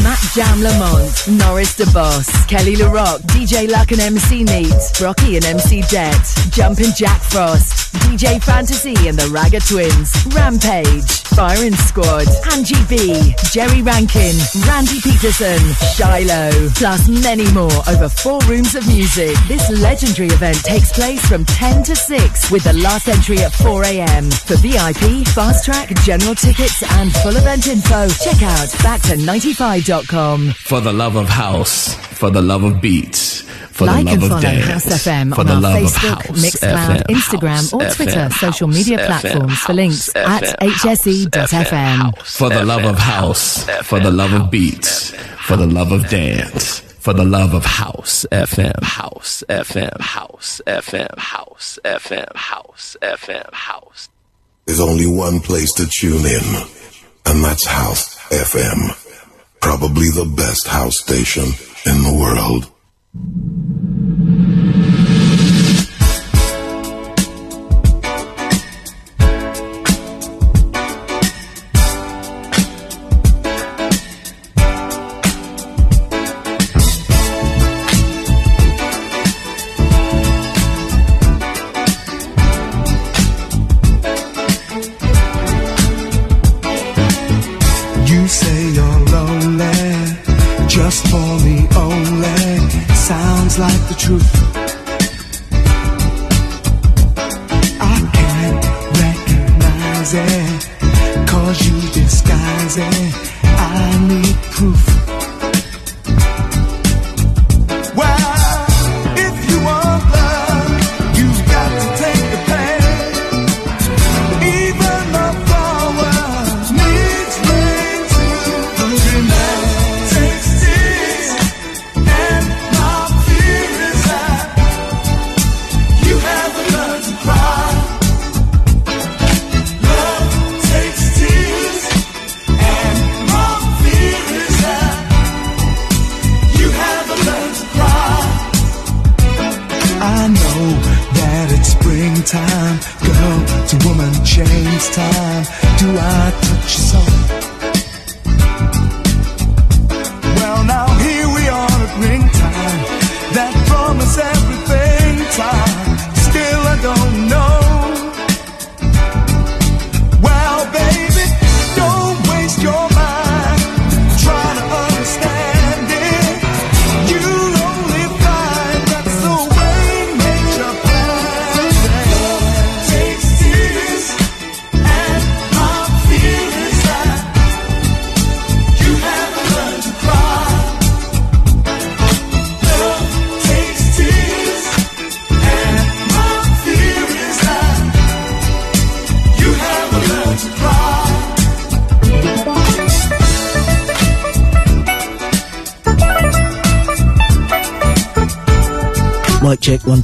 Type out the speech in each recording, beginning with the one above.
Matt Jam Lamont, Norris Da Boss, Kelly LaRock, DJ Luck and MC Neat, Brockie and MC Det, Jumpin' Jack Frost, DJ Fantasy and the Ragga Twins, Rampage, Firing Squad, Angie B, Jerry Rankin, Randy Peterson, Shiloh, plus many more over four rooms of music. This legendary event takes place from 10 to 6 with the last entry at 4 a.m. For VIP, fast track, general tickets and full event info, check out back to95.com. For the love of house, for the love of beats, for like the love and of follow dance, House FM for on the our love Facebook, of house, Mixcloud, FM, Instagram, house, or Twitter FM, social house, media FM, platforms for house, links FM, at hse.fm. for the love of house, for the love of beats, for the love of dance, for the love of house, FM, house, FM, house, FM, house, FM, house, FM, house. There's only one place to tune in, and that's House FM. Probably the best house station in the world. The truth.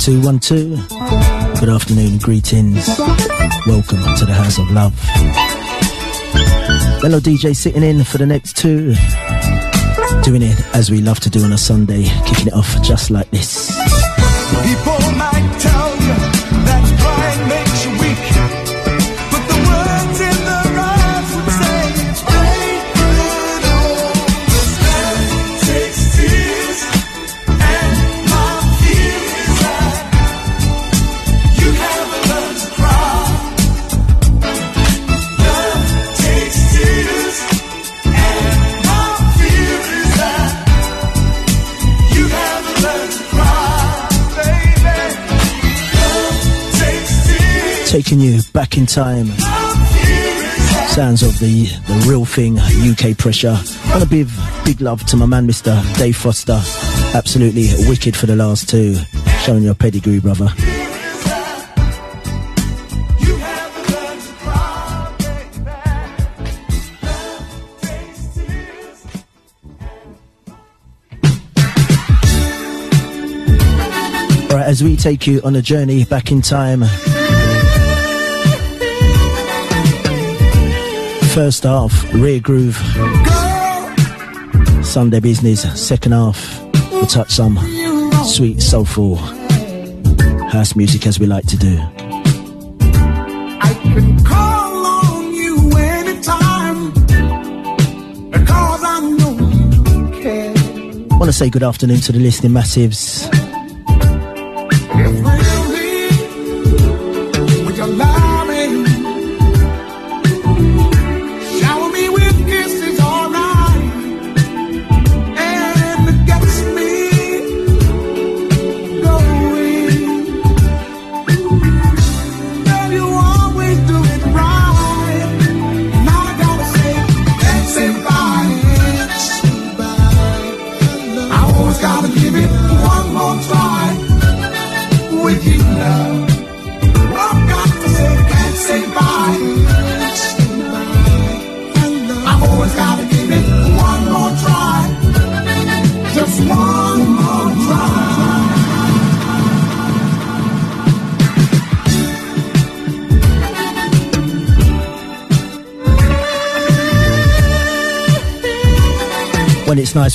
Two one two. Good afternoon, greetings. Welcome to the House of Love. Hello, DJ, sitting in for the next two. Doing it as we love to do on a Sunday, kicking it off just like this. Time. Sounds of the, the real thing, UK pressure. And a big, big love to my man, Mr. Dave Foster. Absolutely wicked for the last two. Showing your pedigree, brother. As we take you on a journey back in time. First half, Rare Groove. Sunday Business. Second half, we'll touch some sweet, soulful house music as we like to do. I can call on you anytime because I know you can. Want to say good afternoon to the listening massives.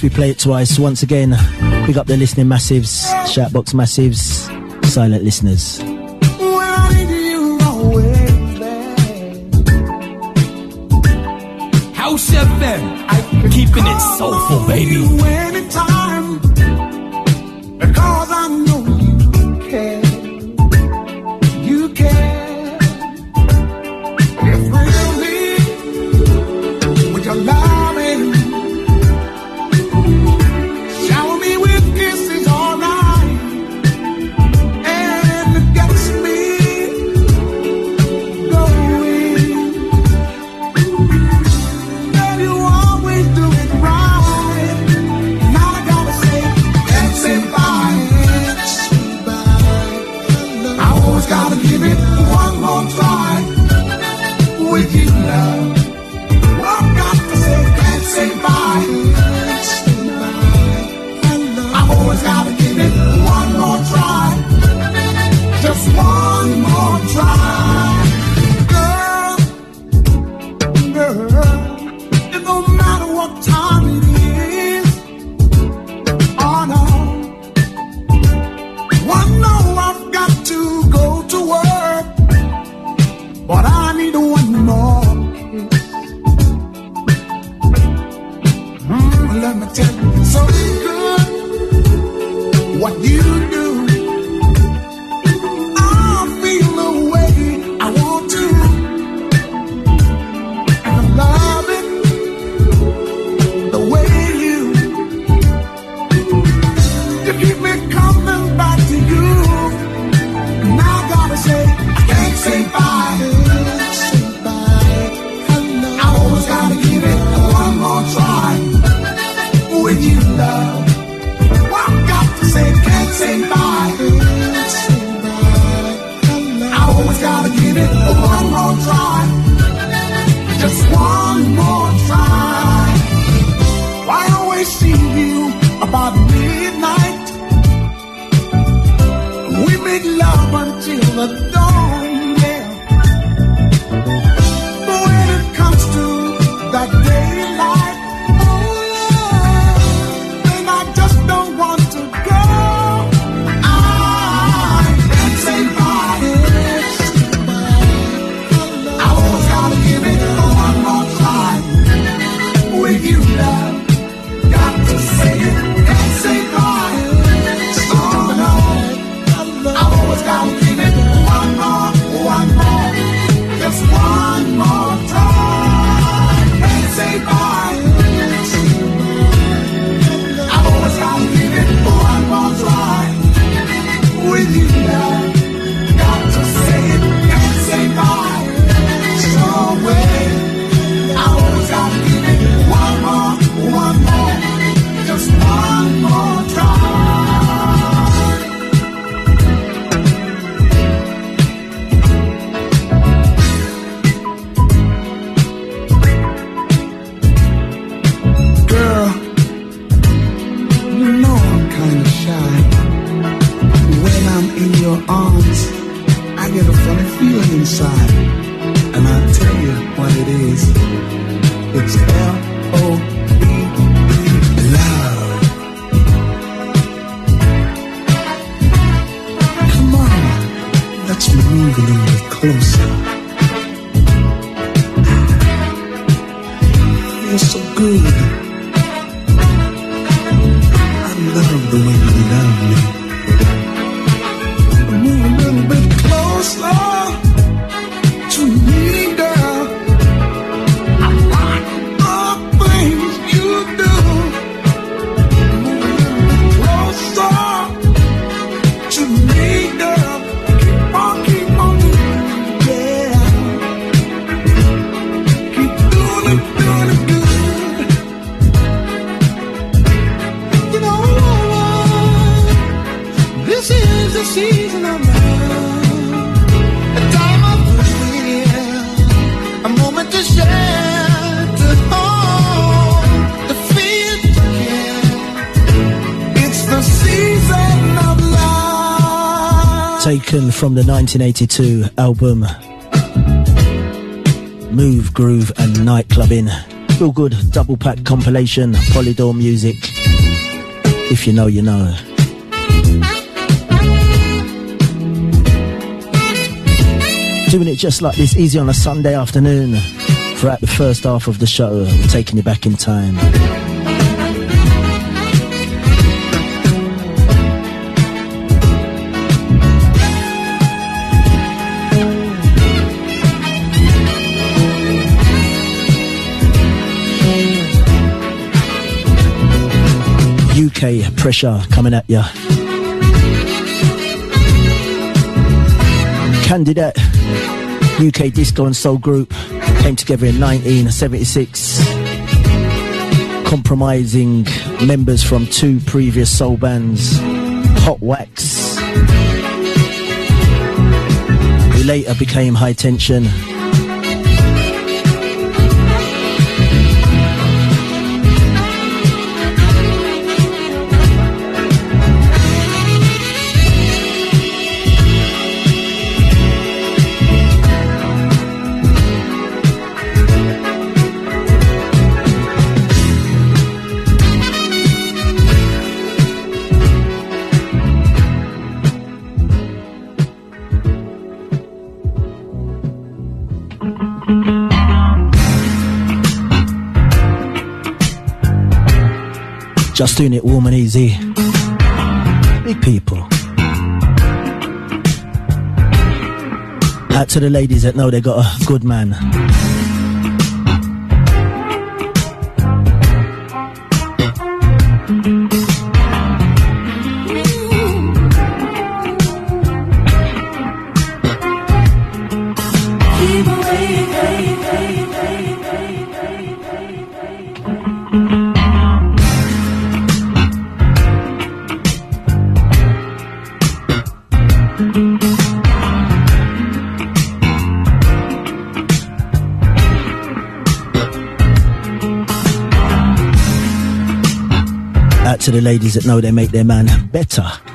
We play it twice. Once again, pick up the listening massives, shoutbox massives, silent listeners. House FM, keeping it soulful, baby. Taken from the 1982 album Move, Groove and Nightclubbing. Feel good double pack compilation, Polydor music. If you know, you know. Doing it just like this, easy on a Sunday afternoon. Throughout the first half of the show, we're taking you back in time. Pressure coming at ya. Candidate, UK disco and soul group, came together in 1976, compromising members from two previous soul bands, Hot Wax, who later became High Tension. Just doing it warm and easy. Big people. Out to the ladies that know they got a good man. The ladies that know they make their man better.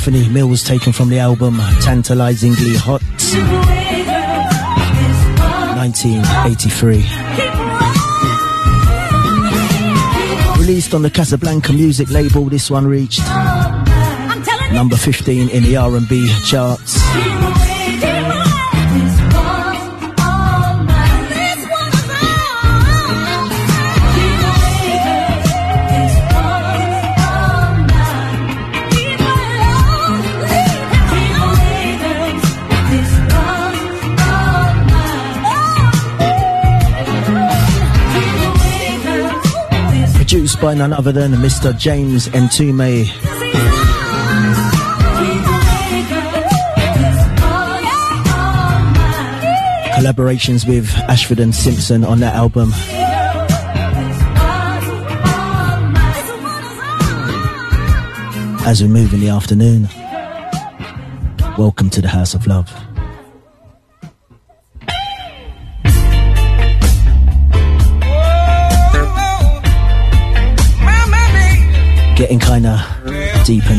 Stephanie Mills taken from the album Tantalizingly Hot 1983. Released on the Casablanca music label, this one reached number 15 in the R&B charts. By none other than Mr. James Mtume. Collaborations with Ashford and Simpson on that album. As we move in the afternoon, welcome to the House of Love.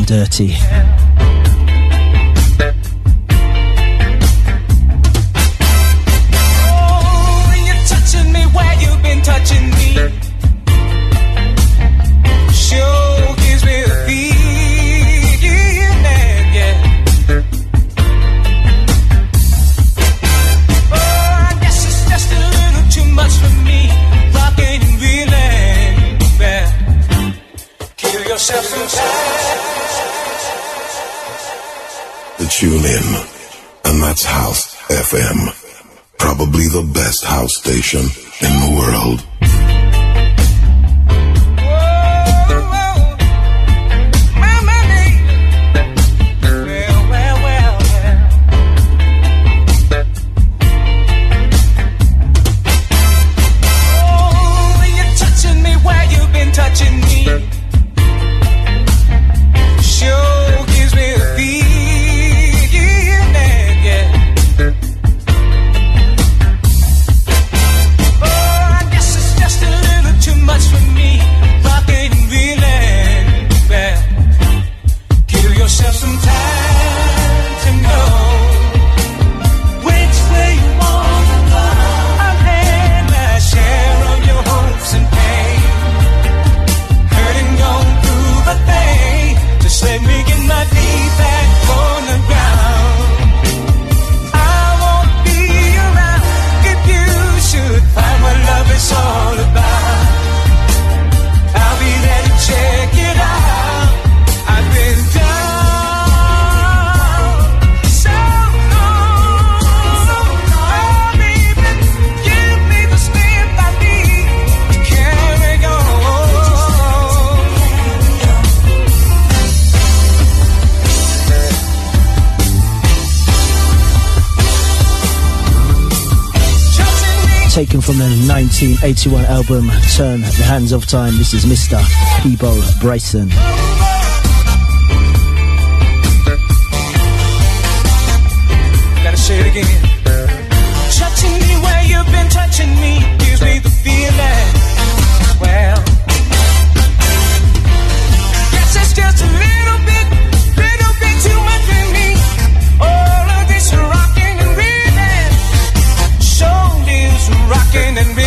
And dirty. 1981 album Turn the Hands of Time, this is Mr. Peabo Bryson. Gotta say it again. Touching me where you've been touching me gives me the feeling. Well, guess it's just a little bit, little bit too much for me. All of this rocking and reeling, shoulders rocking and reeling.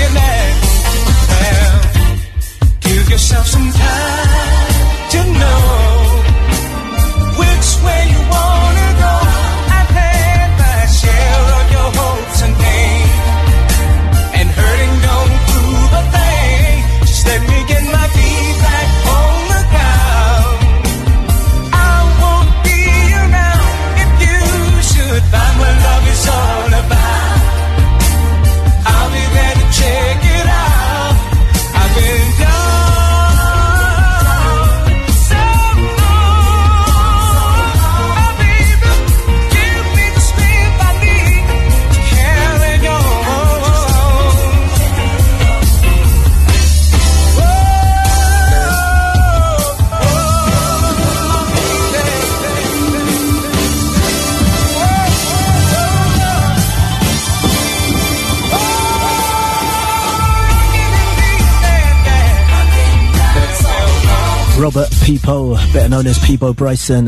Robert Peepo, better known as Peabo Bryson,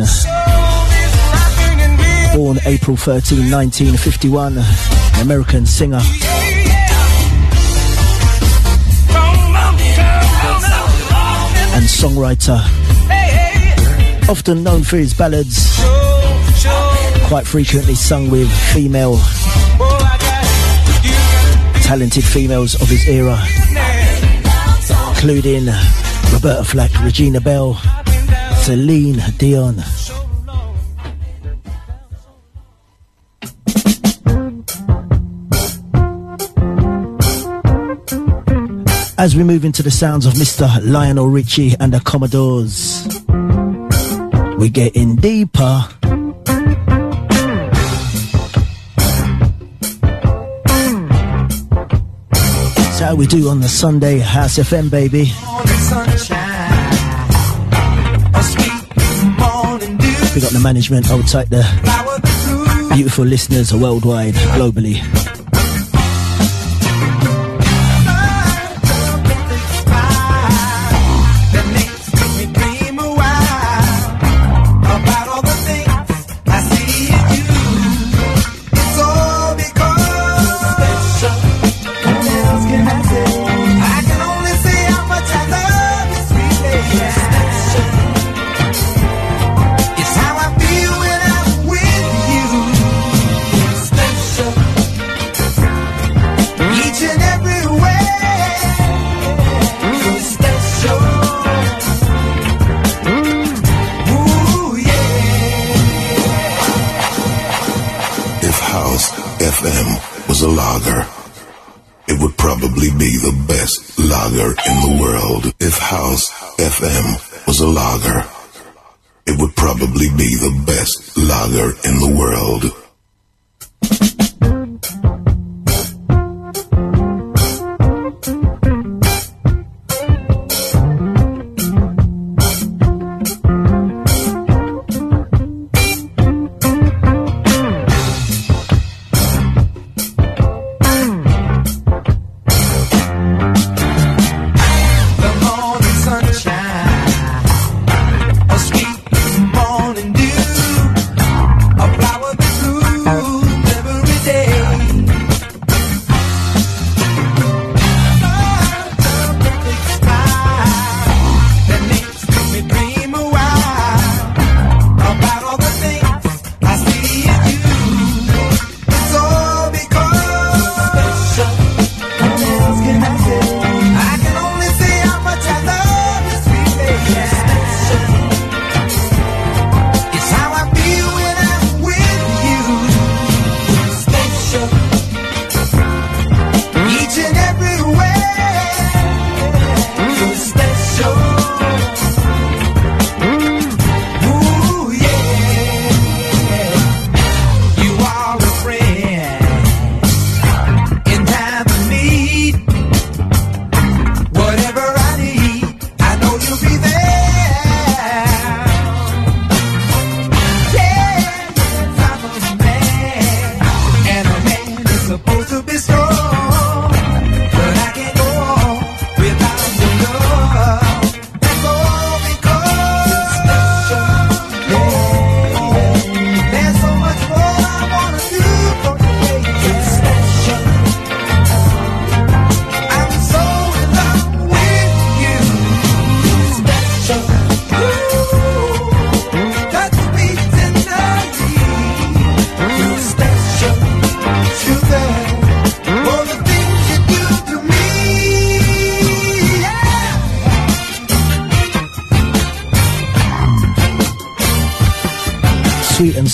born April 13, 1951, an American singer. And songwriter, often known for his ballads, quite frequently sung with female, talented females of his era, including Roberta Flack, Regina Belle, Celine Dion. As we move into the sounds of Mr. Lionel Richie and the Commodores, we're getting deeper. That's how we do on the Sunday House FM, baby. We got the management, hold tight the beautiful listeners worldwide, globally.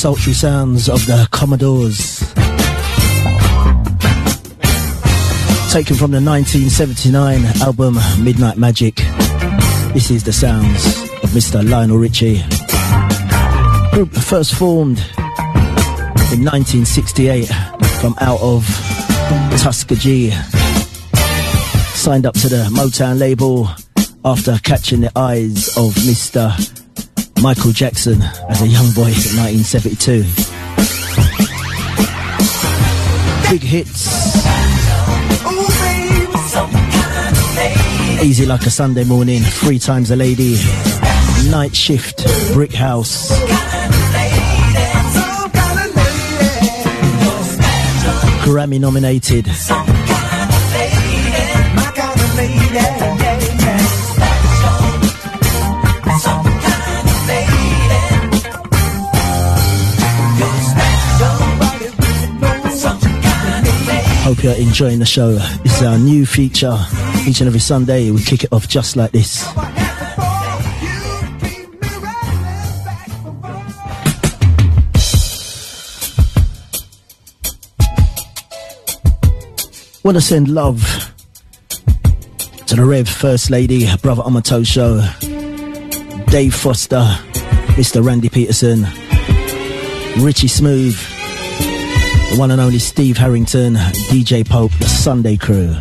Sultry sounds of the Commodores. Taken from the 1979 album Midnight Magic. This is the sounds of Mr. Lionel Richie. Group first formed in 1968 from out of Tuskegee. Signed up to the Motown label after catching the eyes of Mr. Michael Jackson as a young boy in 1972. Big hits, easy like a Sunday morning, three times a lady, Night Shift, Brick House. Grammy nominated. Hope you're enjoying the show. This is our new feature. Each and every Sunday, we kick it off just like this. Want to send love to the Rev First Lady, Brother Amato Show, Dave Foster, Mr. Randy Peterson, Richie Smooth, one and only Steve Harrington, DJ Pope, the Sunday crew.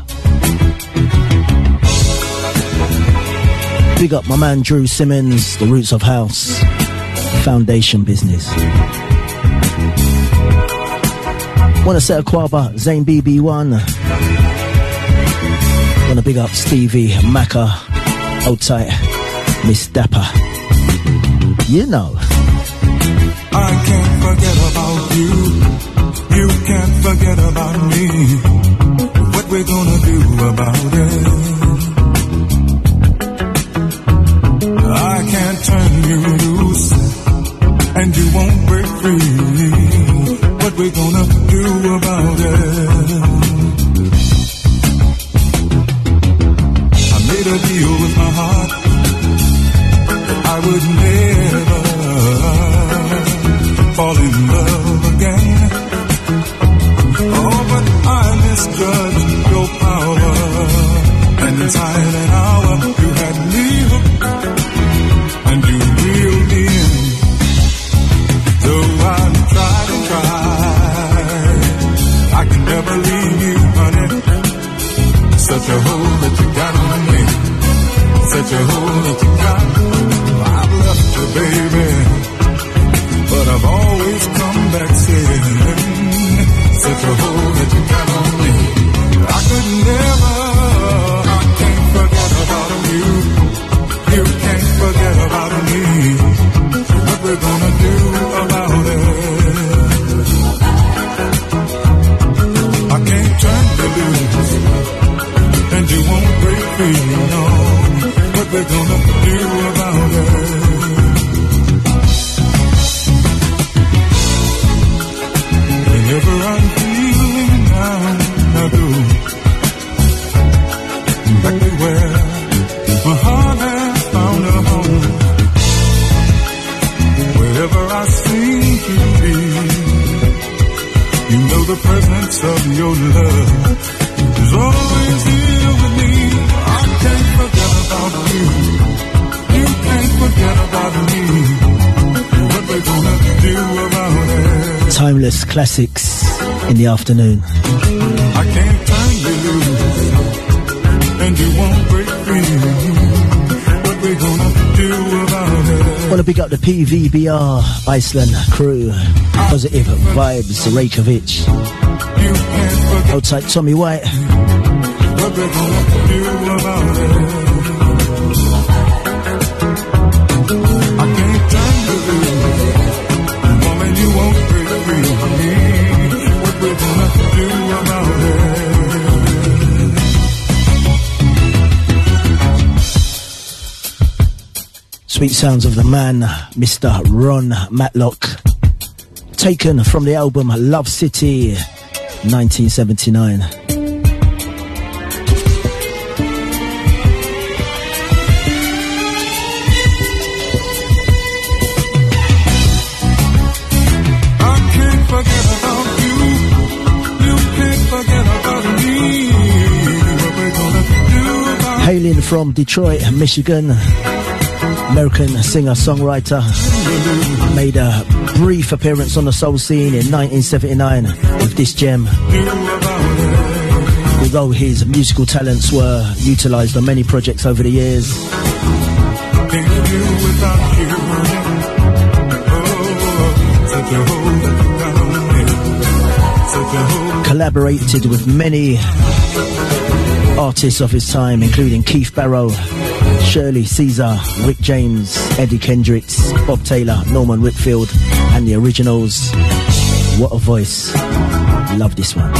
Big up my man Drew Simmons, the Roots of House, Foundation Business. Wanna set a quaba, Zane BB1. Wanna big up Stevie, Macca, Old Tight, Miss Dapper. You know. I can't forget about you. Can't forget about me. What we gonna do about it? I can't turn you loose, and you won't break free. What we gonna do about it? I made a deal an hour you had me hooked, up and you reeled me in. Though I tried and tried, I can never leave you, honey. Such a hold that you got on me, such a hold that it? Want to big up the PVBR Iceland crew. Positive vibes, Reykjavik. You can't forget Outside Tommy White. Sweet sounds of the man, Mr. Ronn Matlock. Taken from the album Love City, 1979. I can't forget about you. You can't forget about me. What we gonna do about Hailing from Detroit, Michigan, American singer songwriter. Made a brief appearance on the soul scene in 1979 with this gem. Although his musical talents were utilized on many projects over the years, collaborated with many artists of his time, including Keith Barrow, Shirley Caesar, Rick James, Eddie Kendricks, Bob Taylor, Norman Whitfield, and the originals. What a voice. Love this one.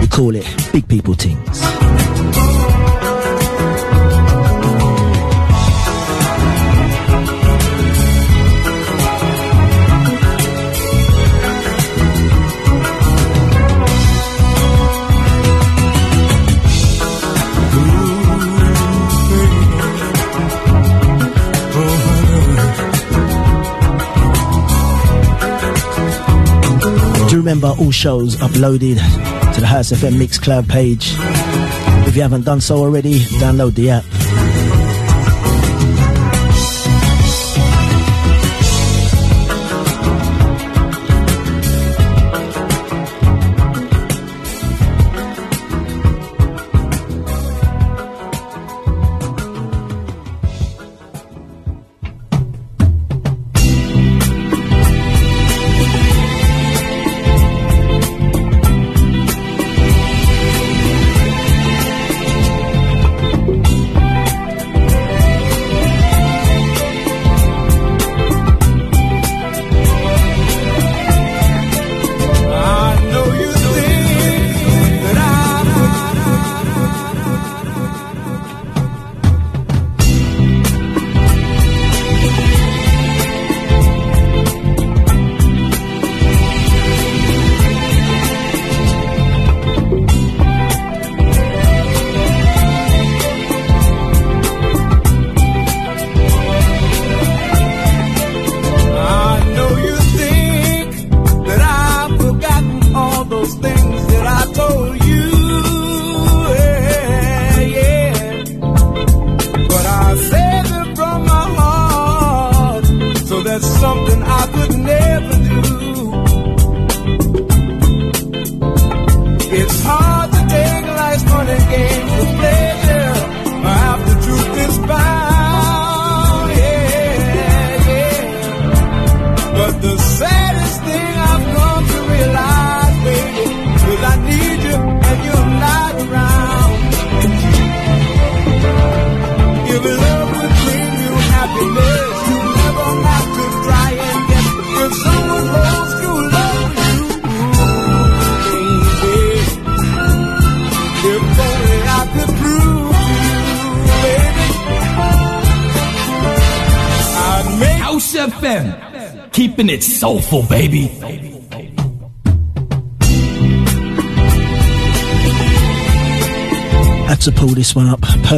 We call it Big People Things. Remember all shows uploaded to the House FM Mixcloud page. If you haven't done so already, download the app.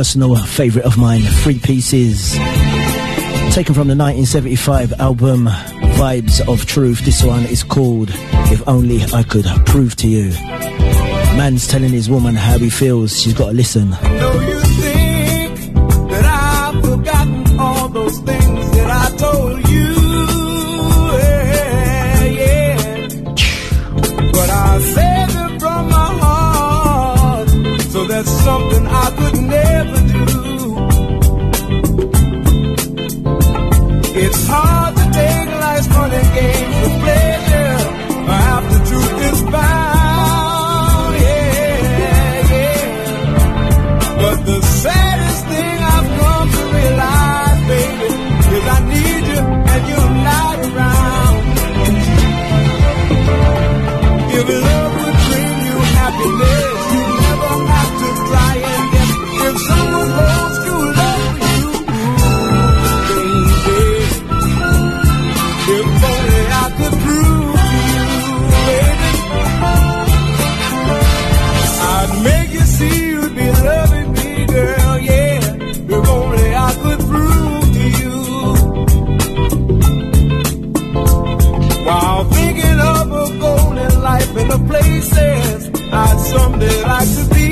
Personal favourite of mine. Three pieces. Taken from the 1975 album Vibes of Truth. This one is called If Only I Could Prove to You. Man's telling his woman how he feels. She's got to listen. the places I'd someday like to be.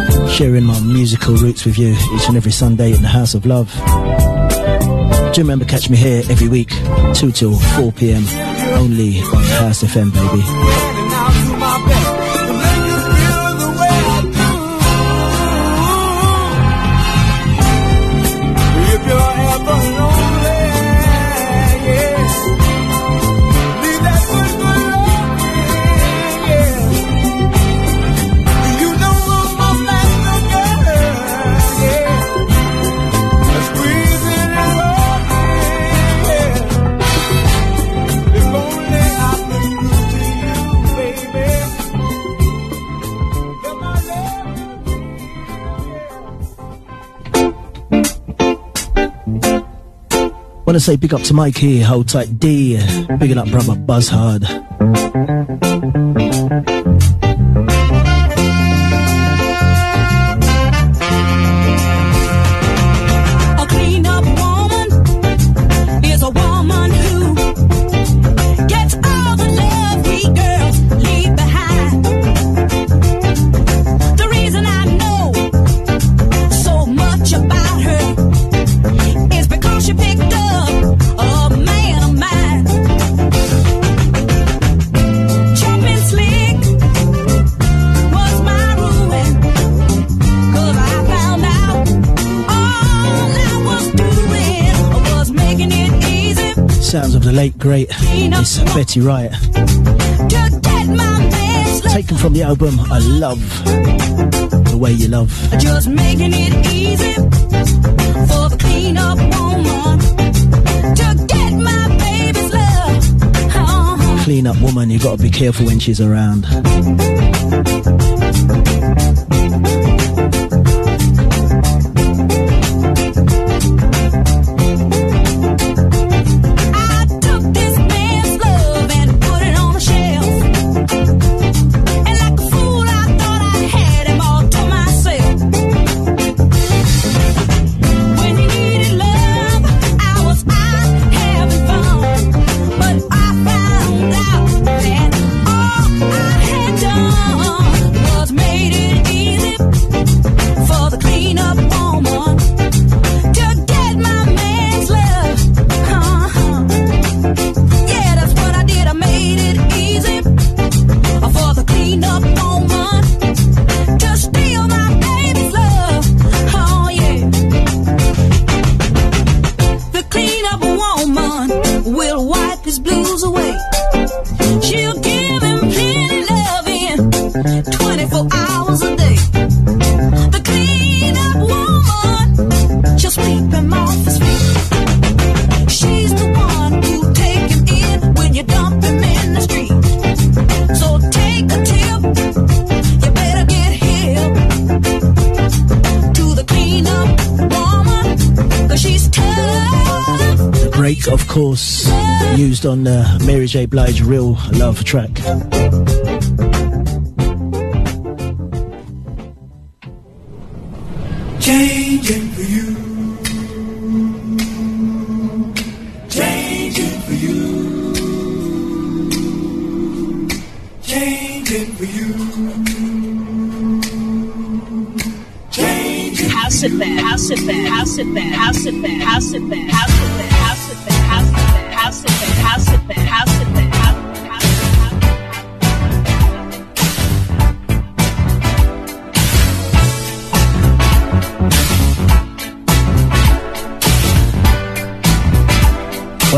sharing my musical roots with you each and every Sunday in the House of Love. Do remember, catch me here every week, 2 till 4 p.m. only on House FM, baby. Wanna say big up to Mike here, hold tight D. it up brother Buzz Hard. the late great Miss Betty Wright. Taken from the album I Love the Way You Love. Just making it easy for the clean up woman to get my baby's love. Clean up woman, you gotta be careful when she's around. Mary J. Blige Real Love track. Changing for you. Changing for you. Changing for you. Changing. House it back, house it back, house it back, house it back, house it back.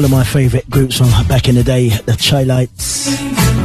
one of my favourite groups from back in the day, the Chi-Lites.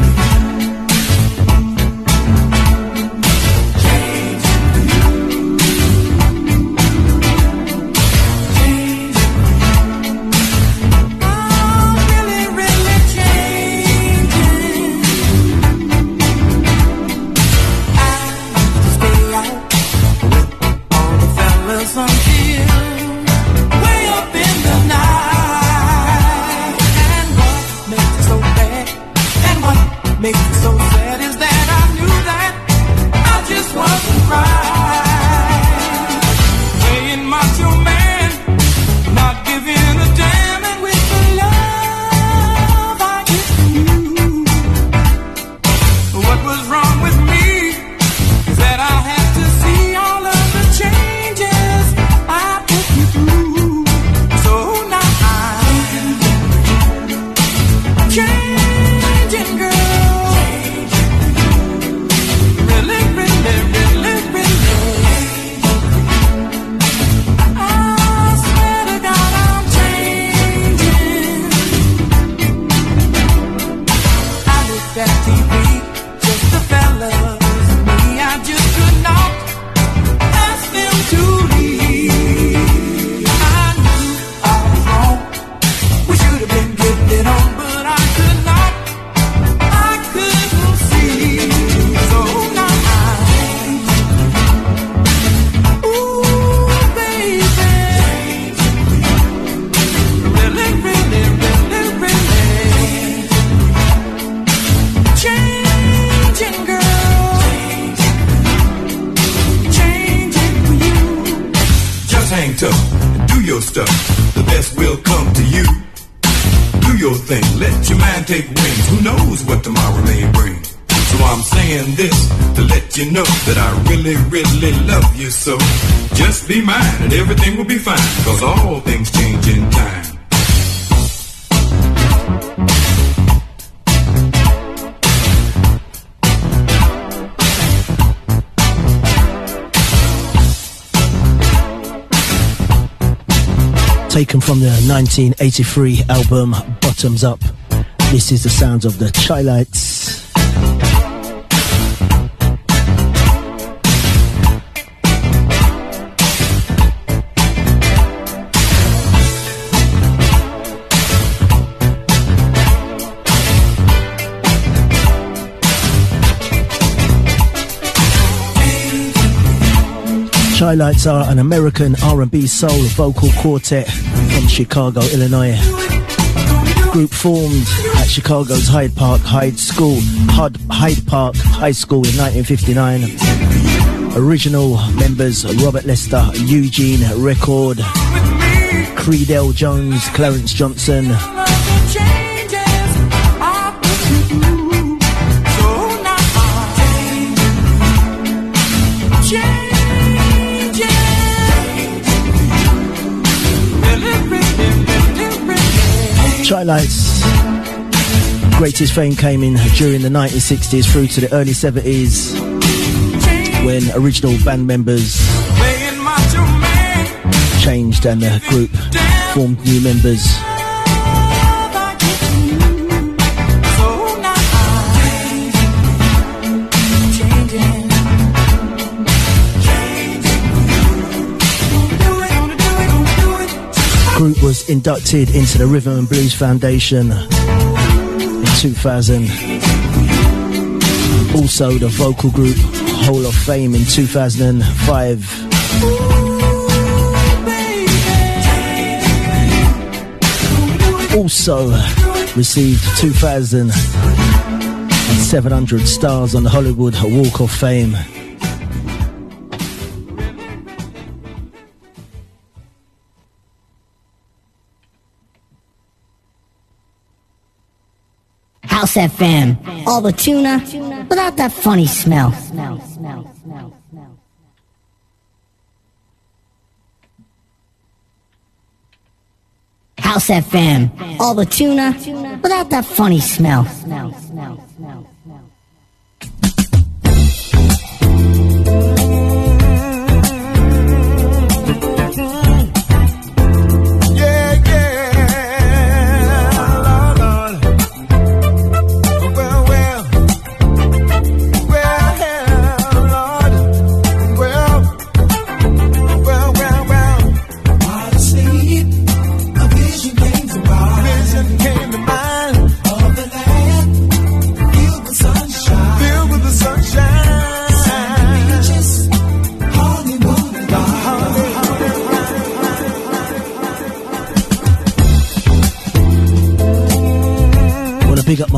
You know that I really, really love you so. Just be mine and everything will be fine, cause all things change in time. Taken from the 1983 album Bottoms Up. This is the sounds of the Chi-Lites. Chi-Lites are an American R&B soul vocal quartet from Chicago, Illinois. Group formed at Chicago's Hyde Park Hyde School, Hyde Park High School in 1959. Original members Robert Lester, Eugene Record, Creadel Jones, Clarence Johnson, Chi-Lites greatest fame came in during the 1960s through to the early 70s when original band members changed and the group formed new members. Group was inducted into the Rhythm and Blues Foundation in 2000. Also, the vocal group Hall of Fame in 2005. Also received 2,700 stars on the Hollywood Walk of Fame. House FM. All the tuna without that funny smell. House FM. All the tuna without that funny smell. Yeah,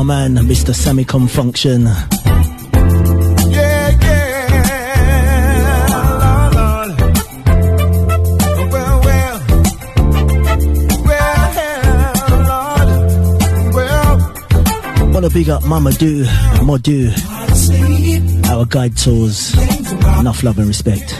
my man, Mr. Sammy Function. Yeah, yeah, Lord, Lord. Well, well, well, Lord. To big up Mama Do, Modu, our guide tours. Enough love and respect.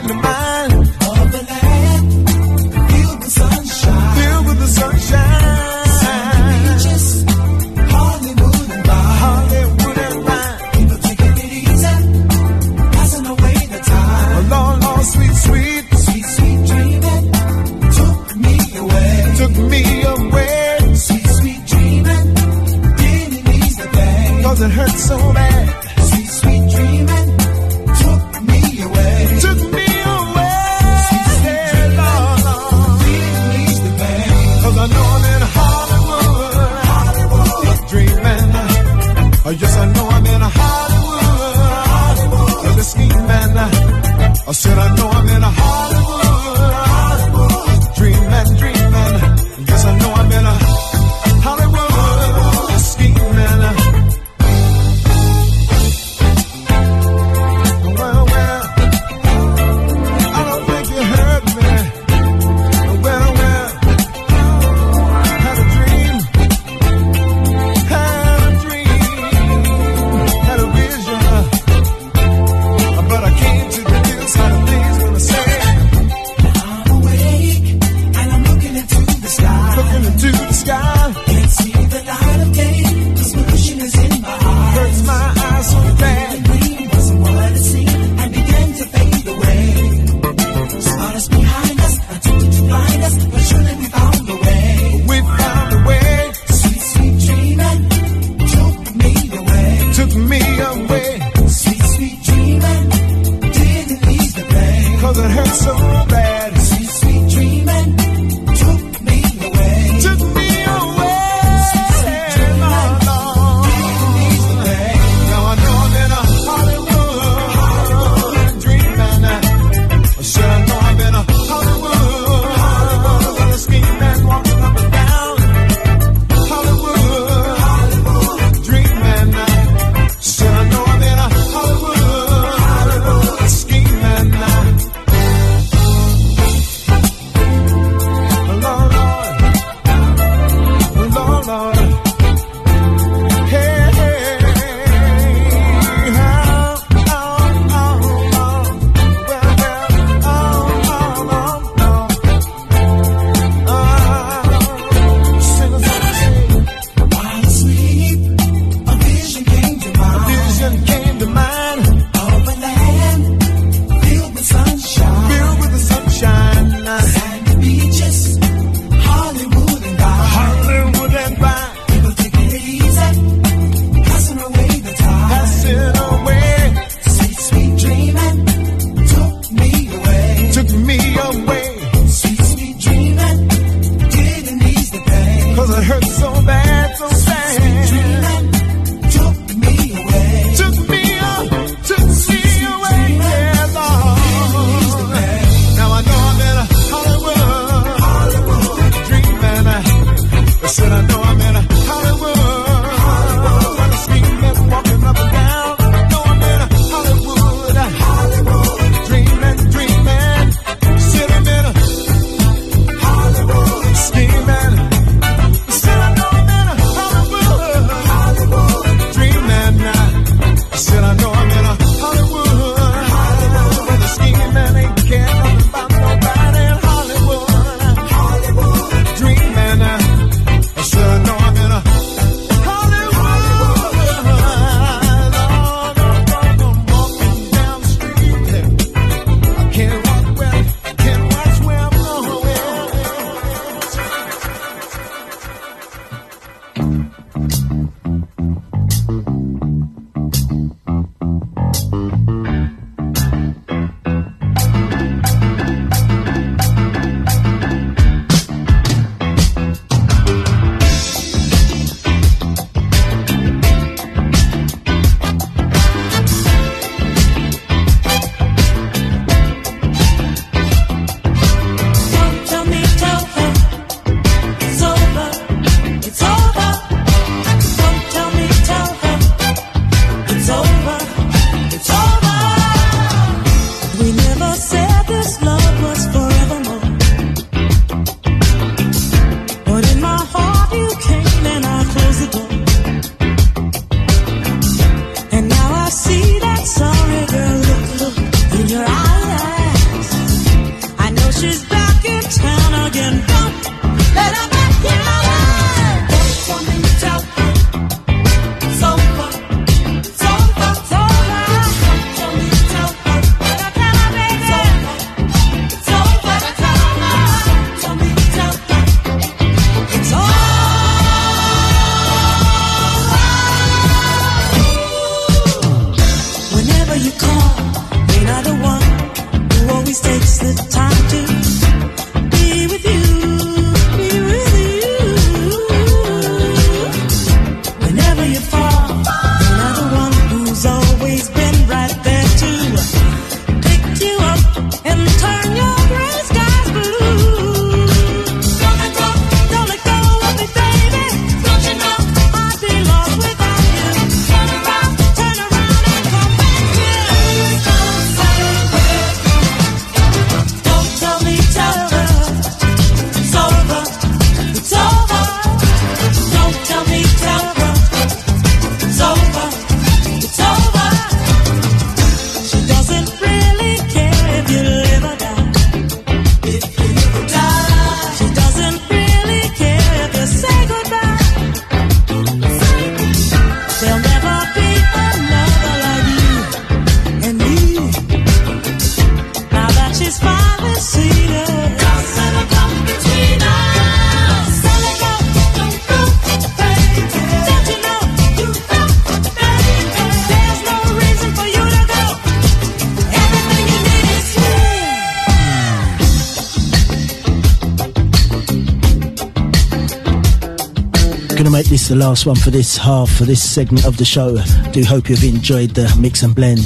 The last one for this half, for this segment of the show. Do hope you've enjoyed the mix and blend.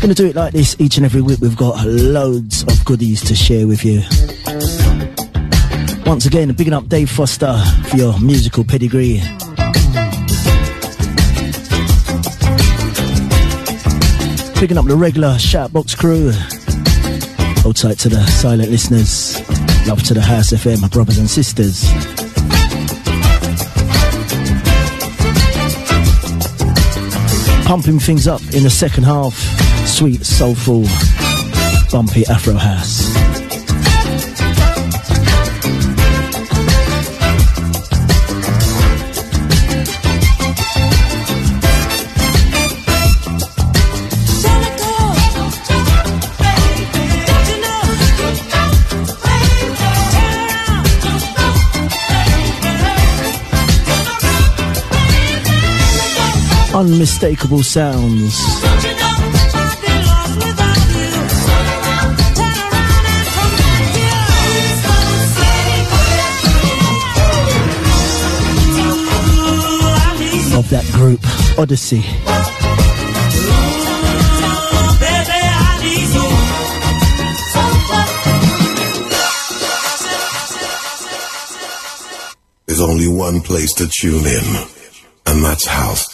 Gonna do it like this each and every week. We've got loads of goodies to share with you. Once again, bigging up Dave Foster for your musical pedigree. Picking up the regular Shoutbox crew. Hold tight to the silent listeners. Love to the House FM, my brothers and sisters. Pumping things up in the second half. Sweet, soulful, bumpy Afro house. Unmistakable sounds. Of that group, Odyssey. There's only one place to tune in, and that's House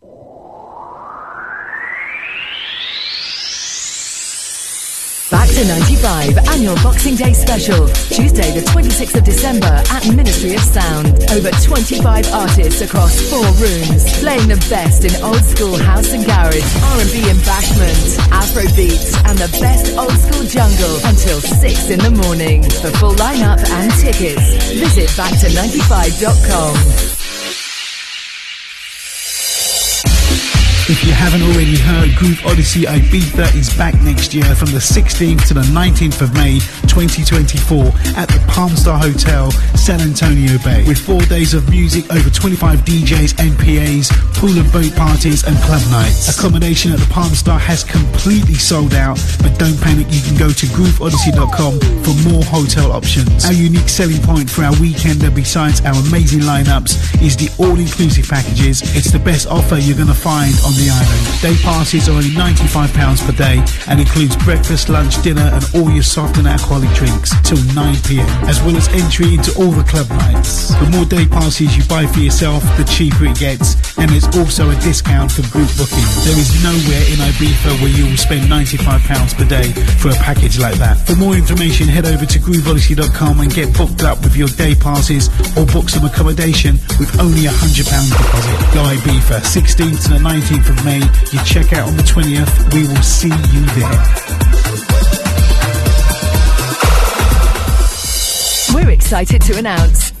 Back to 95 annual Boxing Day special. Tuesday, the 26th of December at Ministry of Sound. Over 25 artists across four rooms, playing the best in old school house and garage, R&B and bashment, Afro beats, and the best old school jungle until 6 in the morning. For full lineup and tickets, visit backto95.com. If you haven't already heard, Groove Odyssey Ibiza is back next year from the 16th to the 19th of May 2024 at the Palm Star Hotel, San Antonio Bay. With four days of music, over 25 DJs and PAs, pool and boat parties and club nights. Accommodation at the Palm Star has completely sold out, but don't panic, you can go to grooveodyssey.com for more hotel options. Our unique selling point for our weekender, besides our amazing lineups, is the all-inclusive packages. It's the best offer you're going to find on the island. Day passes are only £95 per day and includes breakfast, lunch, dinner and all your soft and alcoholic drinks till 9pm, as well as entry into all the club nights. The more day passes you buy for yourself, the cheaper it gets, and there's also a discount for group booking. There is nowhere in Ibiza where you will spend £95 per day for a package like that. For more information, head over to grooveodyssey.com and get booked up with your day passes or book some accommodation with only a £100 deposit. Go Ibiza, 16th to the 19th of May. You check out on the 20th. We will see you there. We're excited to announce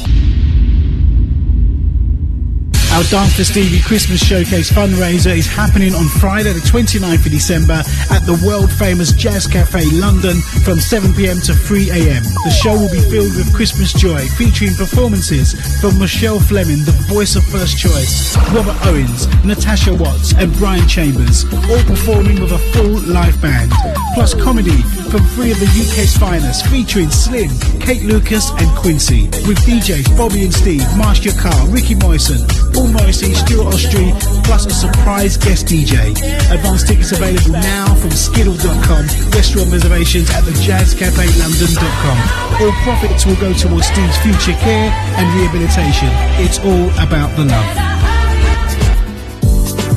Our Dance for Stevie Christmas Showcase fundraiser is happening on Friday, the 29th of December at the world famous Jazz Cafe London from 7pm to 3am. The show will be filled with Christmas joy, featuring performances from Michelle Fleming, the voice of First Choice, Robert Owens, Natasha Watts, and Brian Chambers, all performing with a full live band. Plus comedy from three of the UK's finest, featuring Slim, Kate Lucas, and Quincy, with DJs Bobby and Steve, Marcia Carr, Ricky Moyson, Paul Morrissey, Stuart Ostry, plus a surprise guest DJ. Advance tickets available now from Skiddle.com, restaurant reservations at the jazzcafelondon.com. All profits will go towards Steve's future care and rehabilitation. It's all about the love.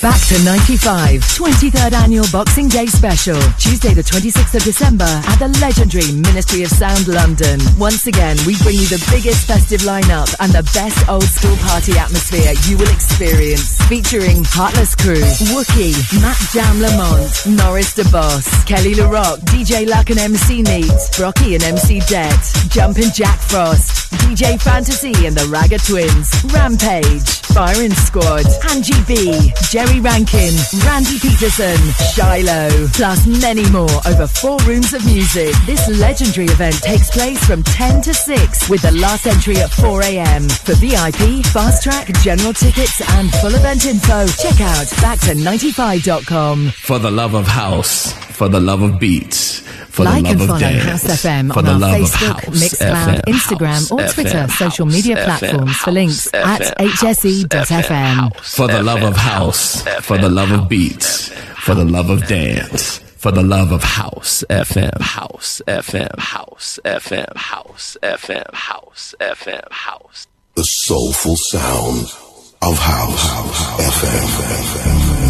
Back to 95, 23rd annual Boxing Day special, Tuesday the 26th of December at the legendary Ministry of Sound London. Once again, we bring you the biggest festive lineup and the best old school party atmosphere you will experience. Featuring Heartless Crew, Wookie, Matt Jam Lamont, Norris Da Boss, Kelly LaRock, DJ Luck and MC Neat, Brockie and MC Det, Jumpin' Jack Frost, DJ Fantasy and the Ragga Twins, Rampage, Firing Squad, Angie B, Jerry Rankin, Randy Peterson, Shiloh, plus many more over four rooms of music. This legendary event takes place from 10 to 6 with the last entry at 4 a.m. For VIP, fast track, general tickets and full event info, check out back to95.com. For the love of house, for the love of beats, for like the and love follow of dance, House FM for on the our love Facebook, of house, Mixcloud, FM, Instagram, or house, Twitter FM, social house, media FM, platforms for house, links FM, at hse.fm. for the love of house, for the love of beats, for the love of dance, for the love of house, FM, house, FM, house, FM, house, FM, house, FM, house. The soulful sound of house, FM. She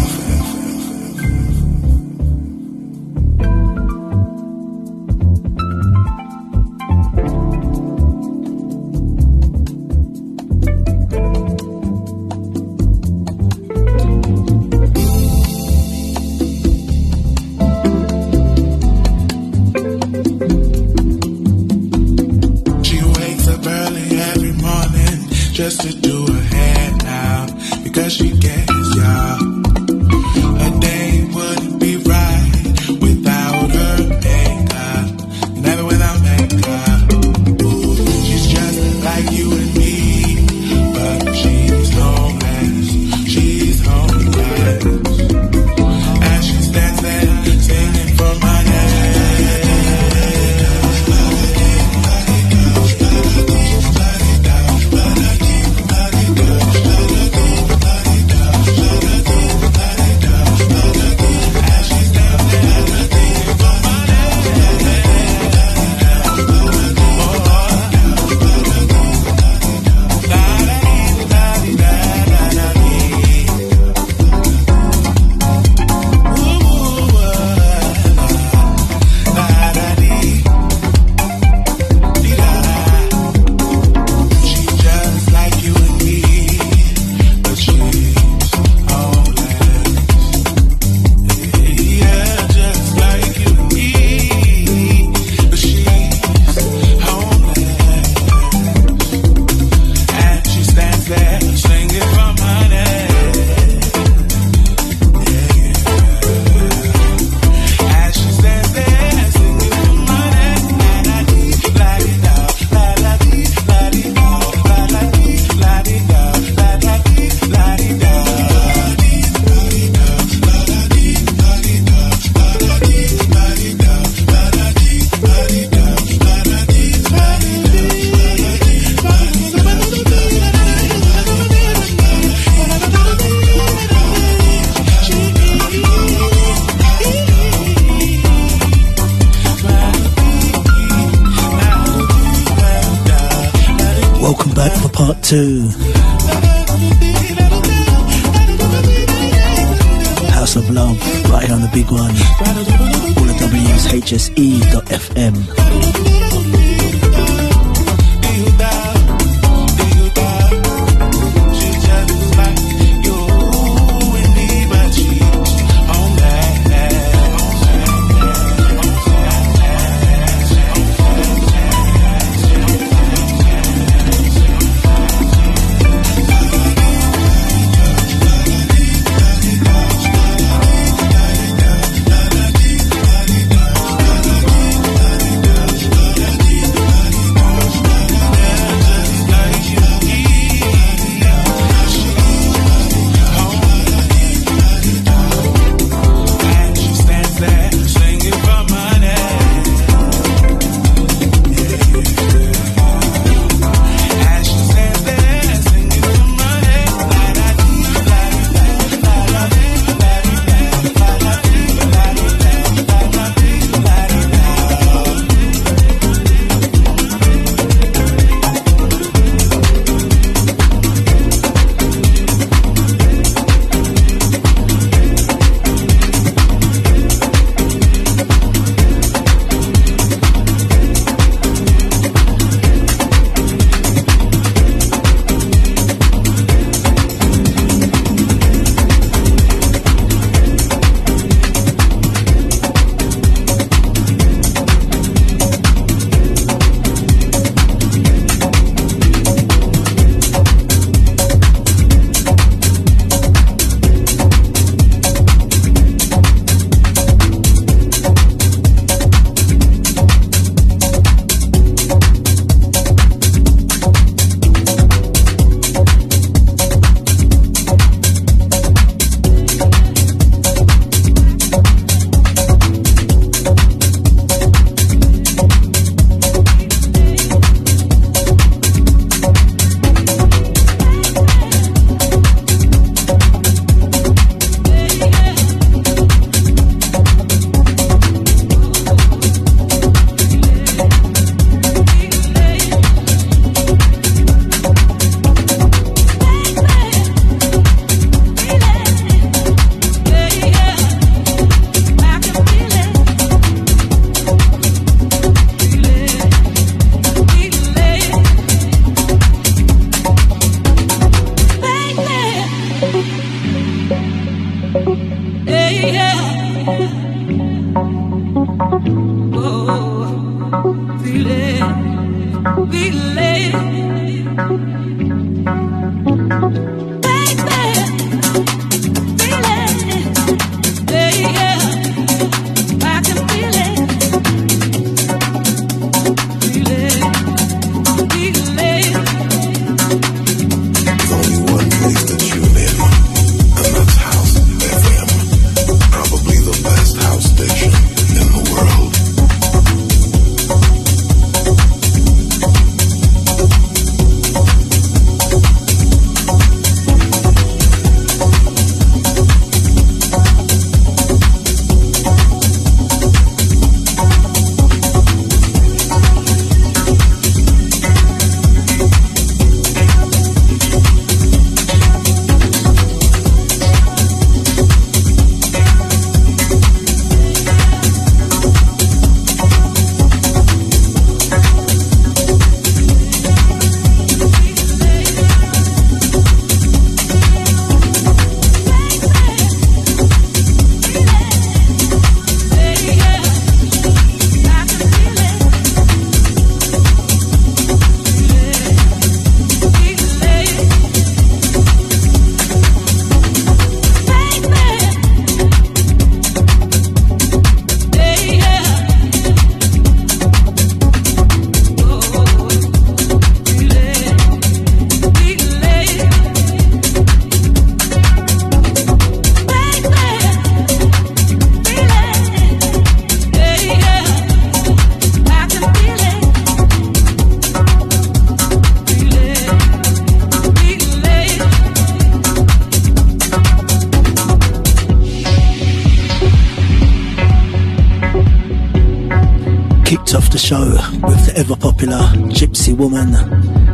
show with the ever popular Gypsy Woman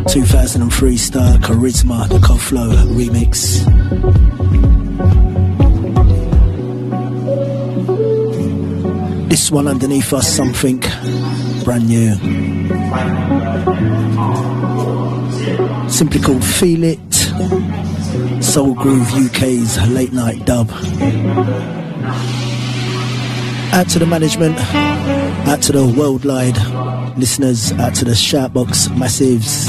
2003 star Charisma, the Flow remix. This one underneath us, something brand new. Simply called Feel It. Soul Groove UK's late night dub. Out to the management, out to the worldwide listeners, out to the Shoutbox Massives.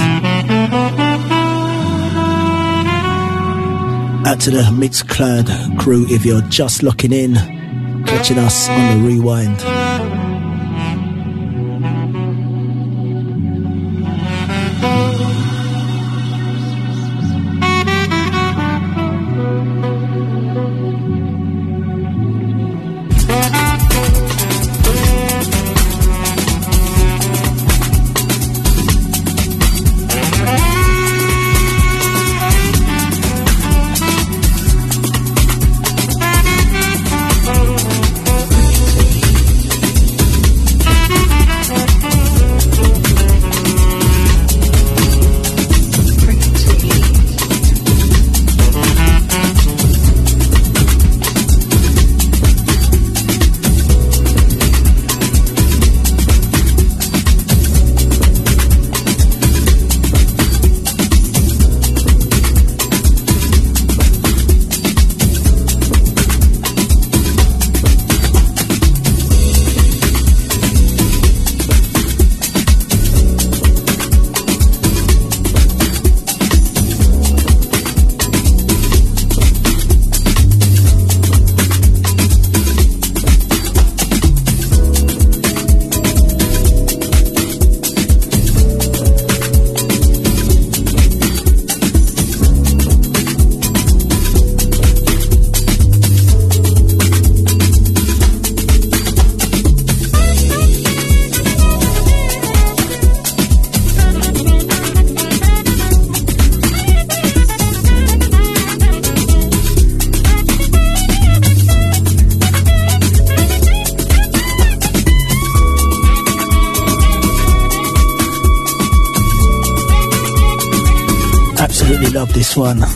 Out to the Mixcloud crew if you're just locking in, catching us on the rewind. Absolutely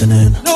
afternoon.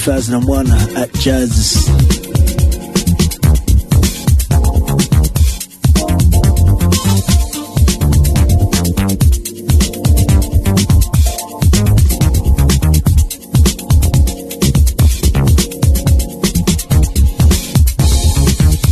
2001 at Jazz